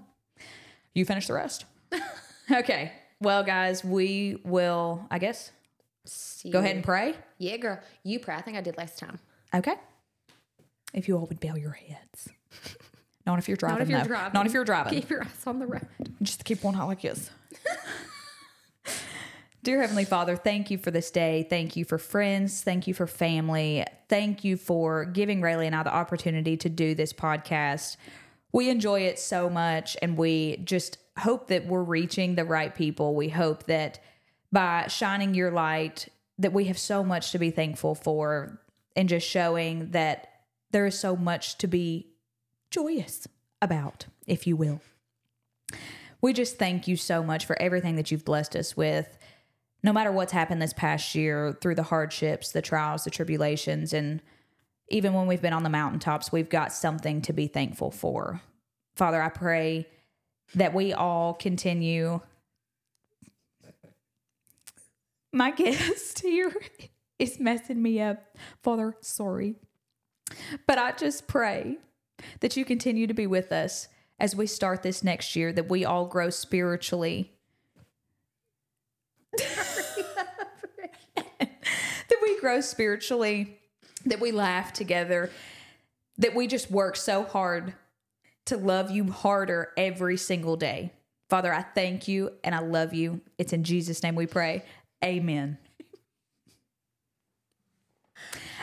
You finish the rest. okay. Well, guys, we will, I guess, See go you. ahead and pray. Yeah, girl. You pray. I think I did last time. Okay. If you all would bow your heads. Not if you're driving. Not if you're though. driving. Not if you're driving. Keep your eyes on the road. Just keep one out like this. Dear Heavenly Father, thank you for this day. Thank you for friends. Thank you for family. Thank you for giving Rayleigh and I the opportunity to do this podcast. We enjoy it so much and we just hope that we're reaching the right people. We hope that by shining your light that we have so much to be thankful for and just showing that there is so much to be joyous about, if you will. We just thank you so much for everything that you've blessed us with. No matter what's happened this past year, through the hardships, the trials, the tribulations, and even when we've been on the mountaintops, we've got something to be thankful for. Father, I pray that we all continue. My guest here is messing me up. Father, sorry. But I just pray that you continue to be with us as we start this next year, that we all grow spiritually. that we grow spiritually, that we laugh together, that we just work so hard to love you harder every single day. Father, I thank you and I love you. It's in Jesus' name we pray. Amen.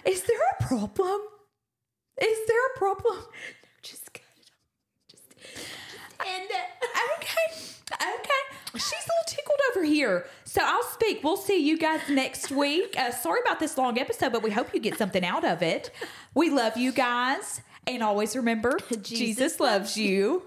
Is there a problem? Is there a problem? Just cut it off. Just end it. Okay. Okay. She's a little tickled over here. So I'll speak. We'll see you guys next week. Uh, sorry about this long episode, but we hope you get something out of it. We love you guys. And always remember, Jesus, loves you.